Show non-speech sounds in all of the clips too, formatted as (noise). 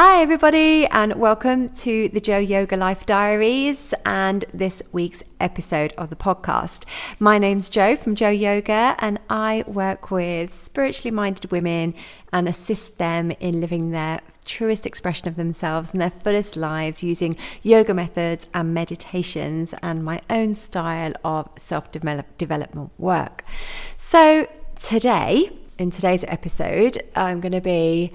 Hi, everybody, and welcome to the Jo Yoga Life Diaries and this week's episode of the podcast. My name's Jo from Jo Yoga, and I work with spiritually minded women and assist them in living their truest expression of themselves and their fullest lives using yoga methods and meditations and my own style of self development work. So, today, in today's episode, I'm going to be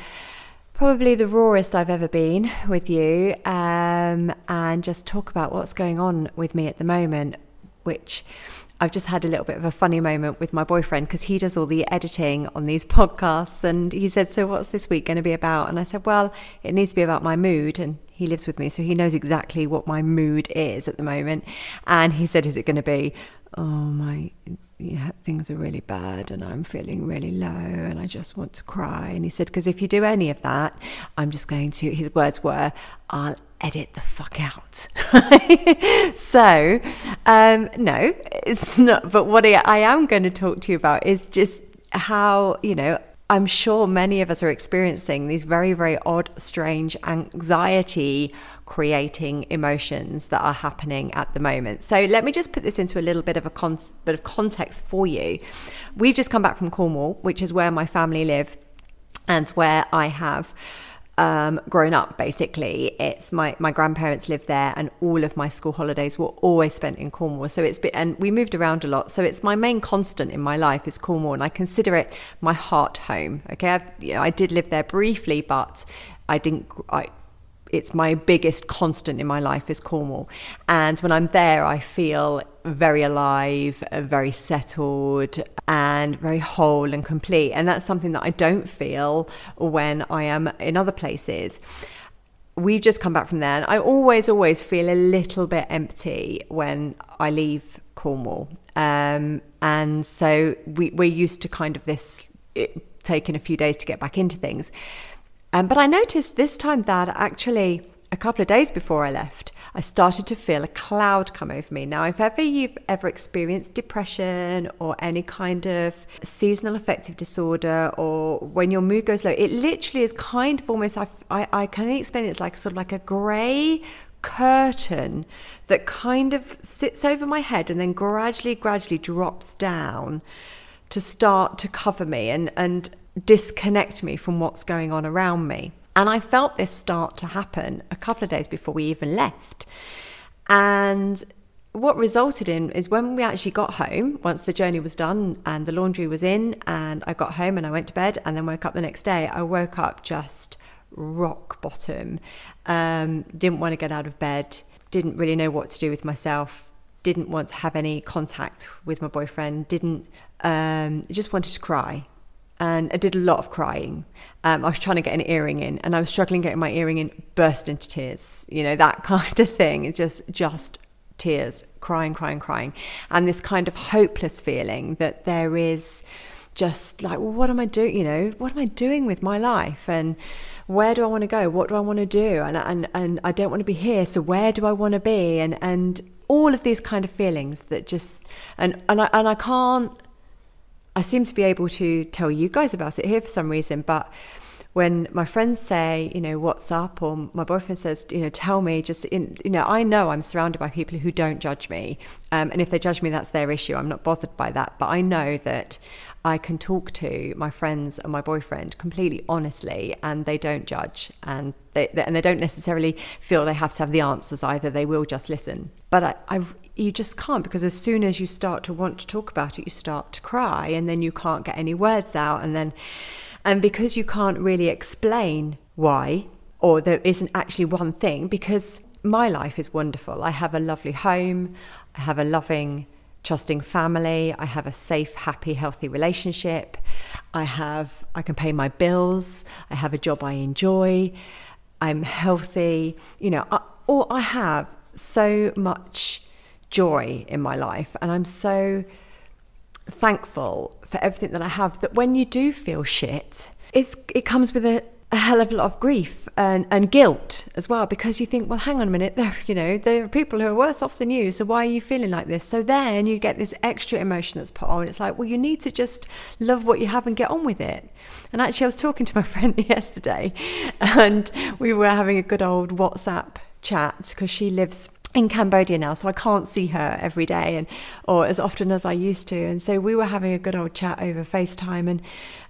probably the rawest I've ever been with you um, and just talk about what's going on with me at the moment, which I've just had a little bit of a funny moment with my boyfriend because he does all the editing on these (laughs) podcasts. And he said, So, what's this week going to be about? And I said, Well, it needs to be about my mood. And he lives with me, so he knows exactly what my mood is at the moment. And he said, Is it going to be, oh, my yeah, things are really bad and I'm feeling really low and I just want to cry. And he said, because if you do any of that, I'm just going to, his words were, I'll edit the fuck out. (laughs) so, um, no, it's not. But what I, I am going to talk to you about is just how, you know, I'm sure many of us are experiencing these very, very odd, strange, anxiety creating emotions that are happening at the moment. So let me just put this into a little bit of a con- bit of context for you. We've just come back from Cornwall, which is where my family live and where I have um, grown up basically it's my my grandparents lived there and all of my school holidays were always spent in Cornwall so it's been and we moved around a lot so it's my main constant in my life is Cornwall and I consider it my heart home okay I've, you know, I did live there briefly but I didn't I it's my biggest constant in my life is Cornwall. And when I'm there, I feel very alive, very settled, and very whole and complete. And that's something that I don't feel when I am in other places. We've just come back from there, and I always, always feel a little bit empty when I leave Cornwall. Um, and so we, we're used to kind of this it, taking a few days to get back into things. Um, but I noticed this time that actually a couple of days before I left, I started to feel a cloud come over me. Now, if ever you've ever experienced depression or any kind of seasonal affective disorder, or when your mood goes low, it literally is kind of almost, I, I, I can only explain it, it's like sort of like a grey curtain that kind of sits over my head and then gradually, gradually drops down to start to cover me. And, and disconnect me from what's going on around me. And I felt this start to happen a couple of days before we even left. And what resulted in is when we actually got home, once the journey was done and the laundry was in, and I got home and I went to bed and then woke up the next day, I woke up just rock bottom. Um, didn't want to get out of bed, didn't really know what to do with myself, didn't want to have any contact with my boyfriend, didn't, um, just wanted to cry and I did a lot of crying. Um, I was trying to get an earring in, and I was struggling getting my earring in. Burst into tears, you know that (laughs) kind of thing. It's just just tears, crying, crying, crying, and this kind of hopeless feeling that there is just like, well, what am I doing? You know, what am I doing with my life? And where do I want to go? What do I want to do? And and and I don't want to be here. So where do I want to be? And and all of these kind of feelings that just and and I and I can't I seem to be able to tell you guys about it here for some reason, but when my friends say, you know, what's up, or my boyfriend says, you know, tell me, just in, you know, I know I'm surrounded by people who don't judge me. Um, and if they judge me, that's their issue. I'm not bothered by that. But I know that I can talk to my friends and my boyfriend completely honestly, and they don't judge, and they, they and they don't necessarily feel they have to have the answers either. They will just listen. But I, I, you just can't because as soon as you start to want to talk about it, you start to cry, and then you can't get any words out, and then and because you can't really explain why, or there isn't actually one thing, because my life is wonderful. I have a lovely home, I have a loving, trusting family, I have a safe, happy, healthy relationship. I have I can pay my bills, I have a job I enjoy, I'm healthy, you know, I, or I have so much joy in my life and I'm so thankful for everything that I have that when you do feel shit, it's it comes with a, a hell of a lot of grief and, and guilt as well because you think, well, hang on a minute, (laughs) there, you know, there are people who are worse off than you, so why are you feeling like this? So then you get this extra emotion that's put on. It's like, well, you need to just love what you have and get on with it. And actually, I was talking to my (laughs) friend yesterday, and we were having a good old WhatsApp chat because she lives in Cambodia now, so I can't see her every day and or as often as I used to. And so we were having a good old chat over FaceTime and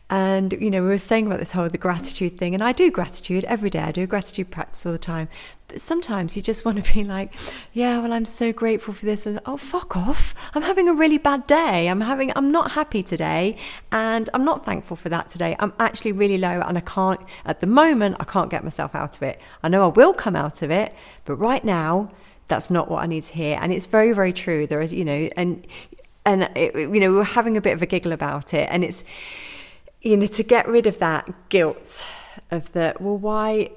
and you know we were saying about this whole the gratitude thing. And i do gratitude every day. I do gratitude practice all the time. But sometimes you just want to be like yeah well i'm so grateful for this. And oh fuck off. I'm having a really bad day. I'm having i'm not happy today. And i'm not thankful for that today. I'm actually really low and i can't at the moment i can't get myself out of it. I know i will come out of it but right now that's not what i need to hear and it's very very true there is you know and and it, you know we were having a bit of a giggle about it and it's you know, to get rid of that guilt of the, well, why,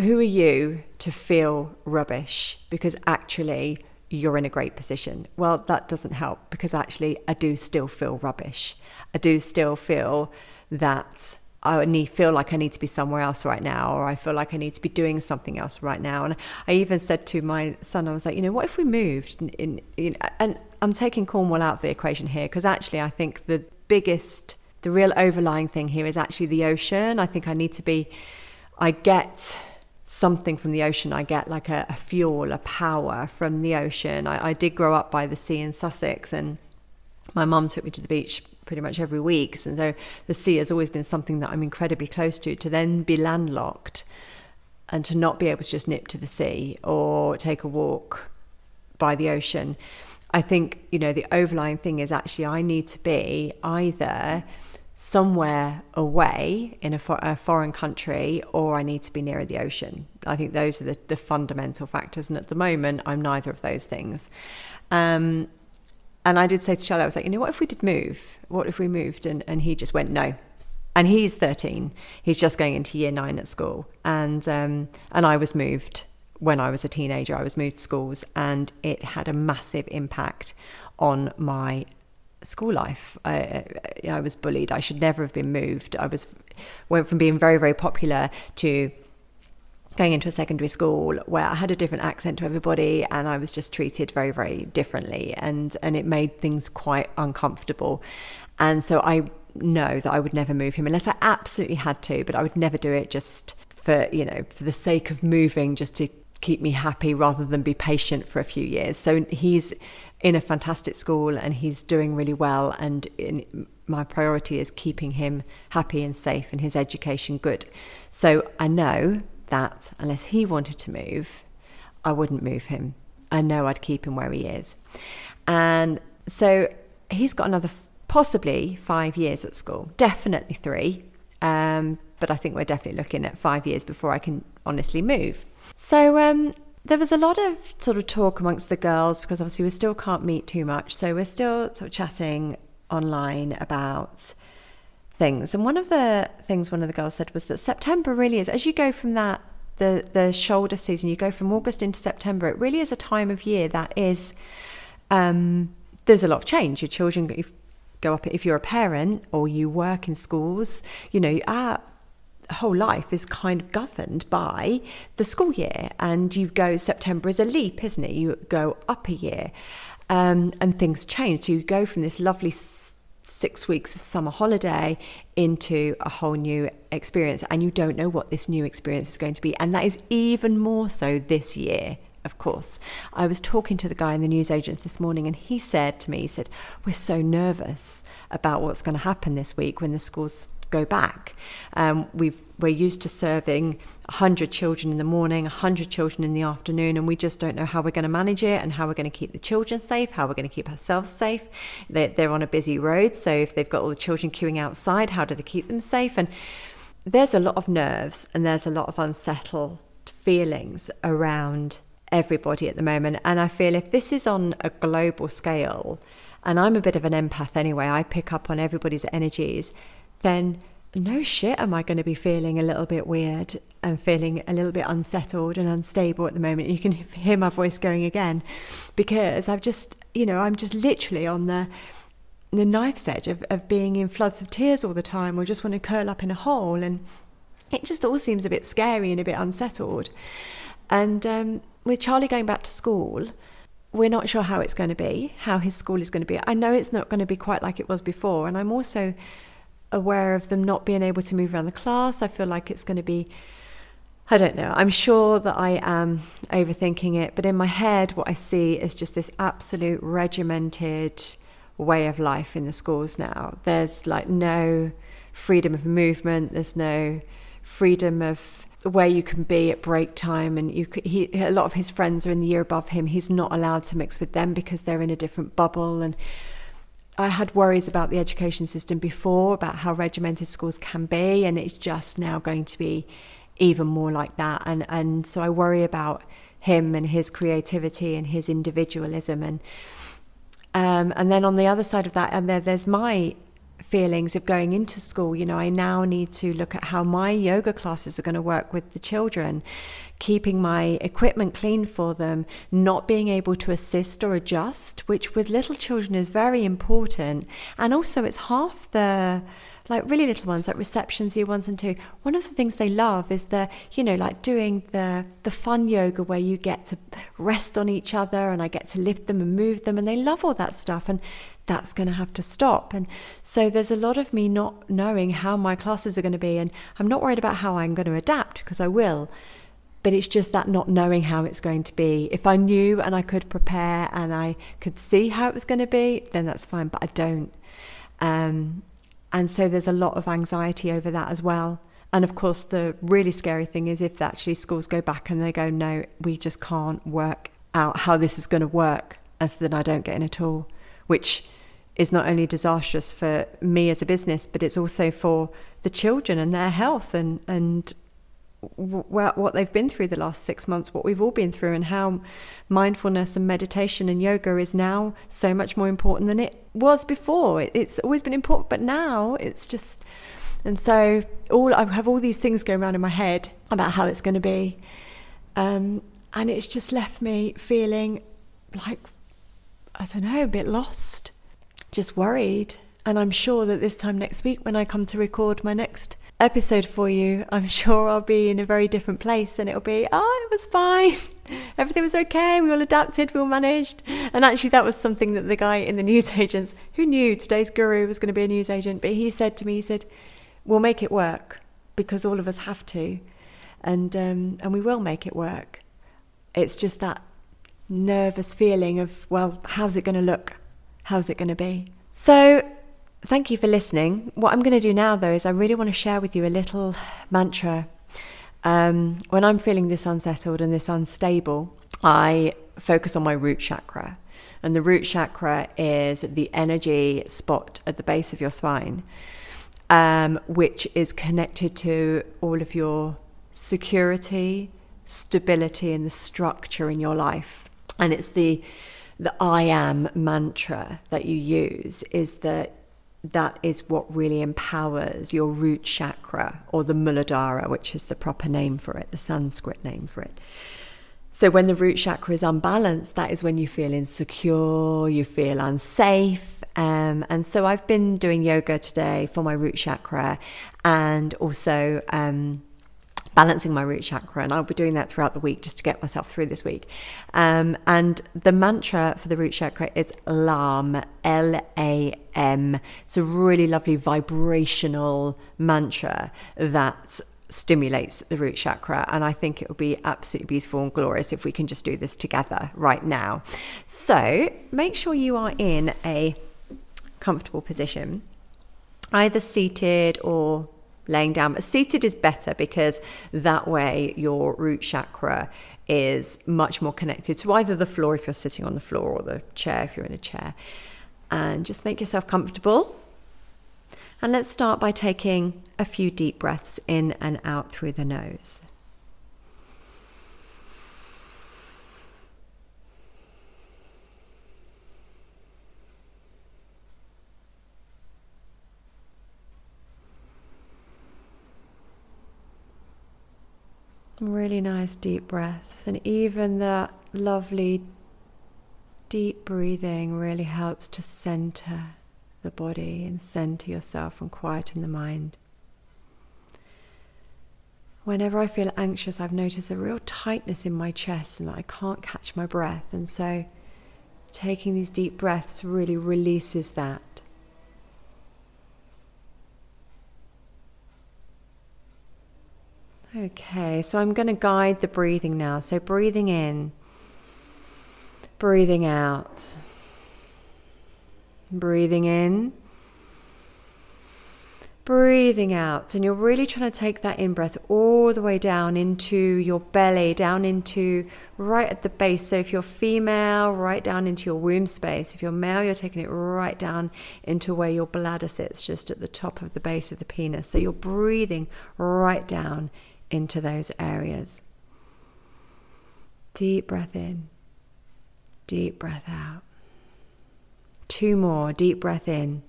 who are you to feel rubbish? Because actually, you're in a great position. Well, that doesn't help because actually, I do still feel rubbish. I do still feel that I need feel like I need to be somewhere else right now, or I feel like I need to be doing something else right now. And I even said to my son, I was like, you know, what if we moved? In, in, in and I'm taking Cornwall out of the equation here because actually, I think the biggest the real overlying thing here is actually the ocean. I think I need to be, I get something from the ocean. I get like a, a fuel, a power from the ocean. I, I, did grow up by the sea in Sussex, and my mum took me to the beach pretty much every week. And so the sea has always been something that I'm incredibly close to. To then be landlocked and to not be able to just nip to the sea or take a walk by the ocean. I think, you know, the overlying thing is actually I need to be either somewhere away in a, for, a, foreign country or I need to be nearer the ocean. I think those are the, the fundamental factors. And at the moment, I'm neither of those things. Um, and I did say to Charlie, I was like, you know, what if we did move? What if we moved? And, and he just went, no. And he's 13. He's just going into year nine at school. And, um, and I was moved when I was a teenager. I was moved schools and it had a massive impact on my school life. I, I, was bullied. I should never have been moved. I was went from being very very popular to going into a secondary school where I had a different accent to everybody and I was just treated very very differently and and it made things quite uncomfortable. And so I know that I would never move him unless I absolutely had to, but I would never do it just for, you know, for the sake of moving just to keep me happy rather than be patient for a few years. So he's in a fantastic school and he's doing really well. And in, my priority is keeping him happy and safe and his education good. So I know that unless he wanted to move, I wouldn't move him. I know I'd keep him where he is. And so he's got another possibly five years at school, definitely three. Um, but I think we're definitely looking at five years before I can honestly move. So um, there was a lot of sort of talk amongst the girls because obviously we still can't meet too much. So we're still sort of chatting online about things. And one of the things one of the girls said was that September really is, as you go from that, the, the shoulder season, you go from August into September, it really is a time of year that is, um, there's a lot of change. Your children go up, if you're a parent or you work in schools, you know, our whole life is kind of governed by the school year. And you go, September is a leap, isn't it? You go up a year um, and things change. So you go from this lovely six weeks of summer holiday into a whole new experience. And you don't know what this new experience is going to be. And that is even more so this year of course. I was talking to the guy in the newsagents this morning, and he said to me, he said, We're so nervous about what's going to happen this week when the schools go back. Um, we've, we're used to serving 100 children in the morning, 100 children in the afternoon, and we just don't know how we're going to manage it and how we're going to keep the children safe, how we're going to keep ourselves safe. They're, they're on a busy road, so if they've got all the children queuing outside, how do they keep them safe? And there's a lot of nerves and there's a lot of unsettled feelings around everybody at the moment. And I feel if this is on a global scale, and I'm a bit of an empath anyway, I pick up on everybody's energies then no shit am I going to be feeling a little bit weird and feeling a little bit unsettled and unstable at the moment. You can (laughs) hear my voice going again because I've just, you know, I'm just literally on the the knife's edge of, of being in floods of tears all the time or just want to curl up in a hole and it just all seems a bit scary and a bit unsettled. And um, with Charlie going back to school, we're not sure how it's going to be, how his school is going to be. I know it's not going to be quite like it was before, and I'm also aware of them not being able to move around the class. I feel like it's going to be, I don't know, I'm sure that I am overthinking it, but in my head, what I see is just this absolute regimented way of life in the schools now. There's like no freedom of movement, there's no freedom of where you can be at break time and you he a lot of his friends are in the year above him. He's not allowed to mix with them because they're in a different bubble. And I had worries about the education system before about how regimented schools can be and it's just now going to be even more like that. And and so I worry about him and his creativity and his individualism. And um, and then on the other side of that and there, there's my feelings of going into school. You know, I now need to look at how my yoga classes are going to work with the children, keeping my equipment clean for them, not being able to assist or adjust, which with little children is very important. And also, it's half the like really little ones like receptions year ones and two one of the things they love is the you know like doing the the fun yoga where you get to rest on each other and i get to lift them and move them and they love all that stuff and that's going to have to stop. And so there's a lot of me not knowing how my classes are going to be. And I'm not worried about how I'm going to adapt because I will. But it's just that not knowing how it's going to be. If I knew and I could prepare and I could see how it was going to be, then that's fine. But I don't. Um, and so there's a lot of anxiety over that as well. And of course, the really scary thing is if actually schools go back and they go, no, we just can't work out how this is going to work, as then I don't get in at all which is not only disastrous for me as a business, but it's also for the children and their health and and what they've been through the last six months, what we've all been through, and how mindfulness and meditation and yoga is now so much more important than it was before. It's always been important, but now it's just. And so all I have all these things going around in my head about how it's going to be, um, and it's just left me feeling like I don't know, a bit lost, just worried. And I'm sure that this time next week, when I come to record my next episode for you, I'm (laughs) sure I'll be in a very different place and it'll be, oh, it was fine. (laughs) Everything was okay. We all adapted, we all managed. And actually, that was something that the guy in the (laughs) newsagents, who knew today's guru was going to be a newsagent, but he said to me, he said, we'll make it work because all of us have to. And, um, and we will make it work. It's just that nervous feeling of, well, how's it going to look? How's it going to be? So, thank you for listening. What I'm going to do now, though, is I really want to share with you a little mantra. Um, when I'm feeling this unsettled and this unstable, I focus on my root chakra. And the root chakra is the energy spot at the base of your spine, um, which is connected to all of your security, stability, and the structure in your life and it's the the I am mantra that you use is that that is what really empowers your root chakra or the Muladhara, which is the proper name for it, the Sanskrit name for it. So when the root chakra is unbalanced, that is when you feel insecure, you feel unsafe. Um, and so I've been doing yoga today for my root chakra and also um, balancing my root chakra, and I'll be doing that throughout the week just to get myself through this week. Um, and the mantra for the root chakra is LAM, L A M. It's a really lovely vibrational mantra that stimulates the root chakra. And I think it will be absolutely beautiful and glorious if we can just do this together right now. So make sure you are in a comfortable position, either seated or laying down. But seated is better because that way your root chakra is much more connected to either the floor if you're sitting on the floor or the chair if you're in a chair. And just make yourself comfortable. And let's start by taking a few deep breaths in and out through the nose. Really nice deep breaths. And even that lovely deep breathing really helps to center the body and center yourself and quieten the mind. Whenever I feel anxious, I've noticed a real tightness in my chest and that I can't catch my breath. And so taking these deep breaths really releases that. Okay, so I'm going to guide the breathing now. So breathing in, breathing out, breathing in breathing out. And you're really trying to take that in breath all the way down into your belly down into right at the base. So if you're female right down into your womb space. If you're male you're taking it right down into where your bladder sits just at the top of the base of the penis. So you're breathing right down into those areas deep breath in deep breath out two more deep breath in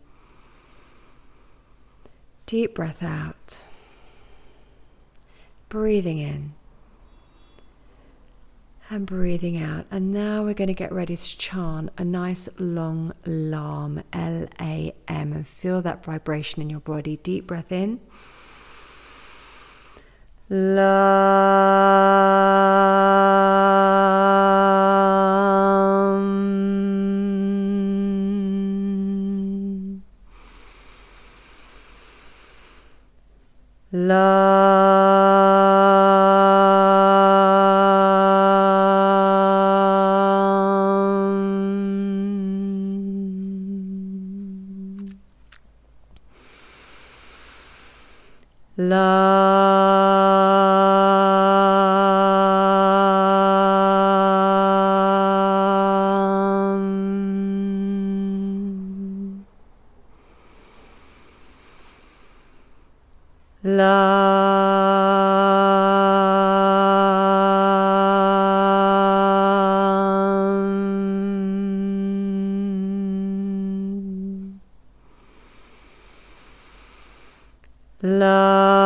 Deep breath out. Breathing in. And breathing out. And now we're going to get ready to chant a nice long LAM, L A M, and feel that vibration in your body. Deep breath in. Lam. Lam. Lam. love.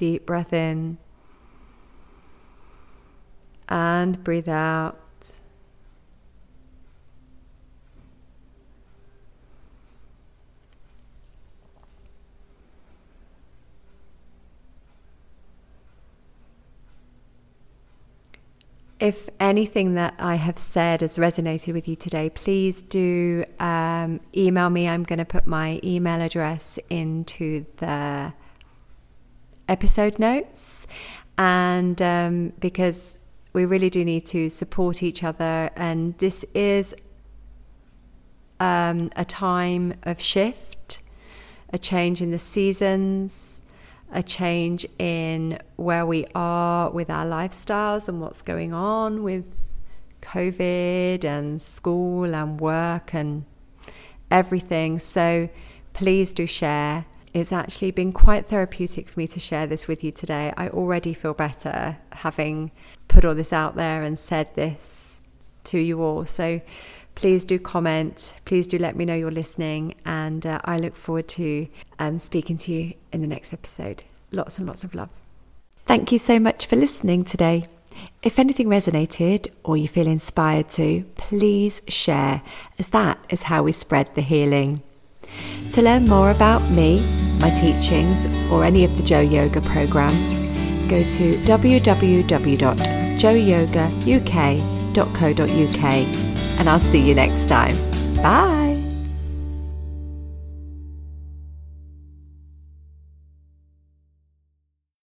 Deep breath in and breathe out. If anything that I have said has resonated with you today, please do um, email me. I'm going to put my email address into the episode notes. And um, because we really do need to support each other, and this is um, a time of shift, a change in the seasons, a change in where we are with our lifestyles and what's going on with COVID and school and work and everything. So please do share it's actually been quite therapeutic for me to share this with you today. I already feel better having put all this out there and said this to you all. So please do comment. Please do let me know you're listening. And uh, I look forward to um, speaking to you in the next episode. Lots and lots of love. Thank you so much for listening today. If anything resonated or you feel inspired to, please share, as that is how we spread the healing. To learn more about me, my teachings, or any of the Jo Yoga programs, go to www.joyogauk.co.uk and I'll see you next time. Bye.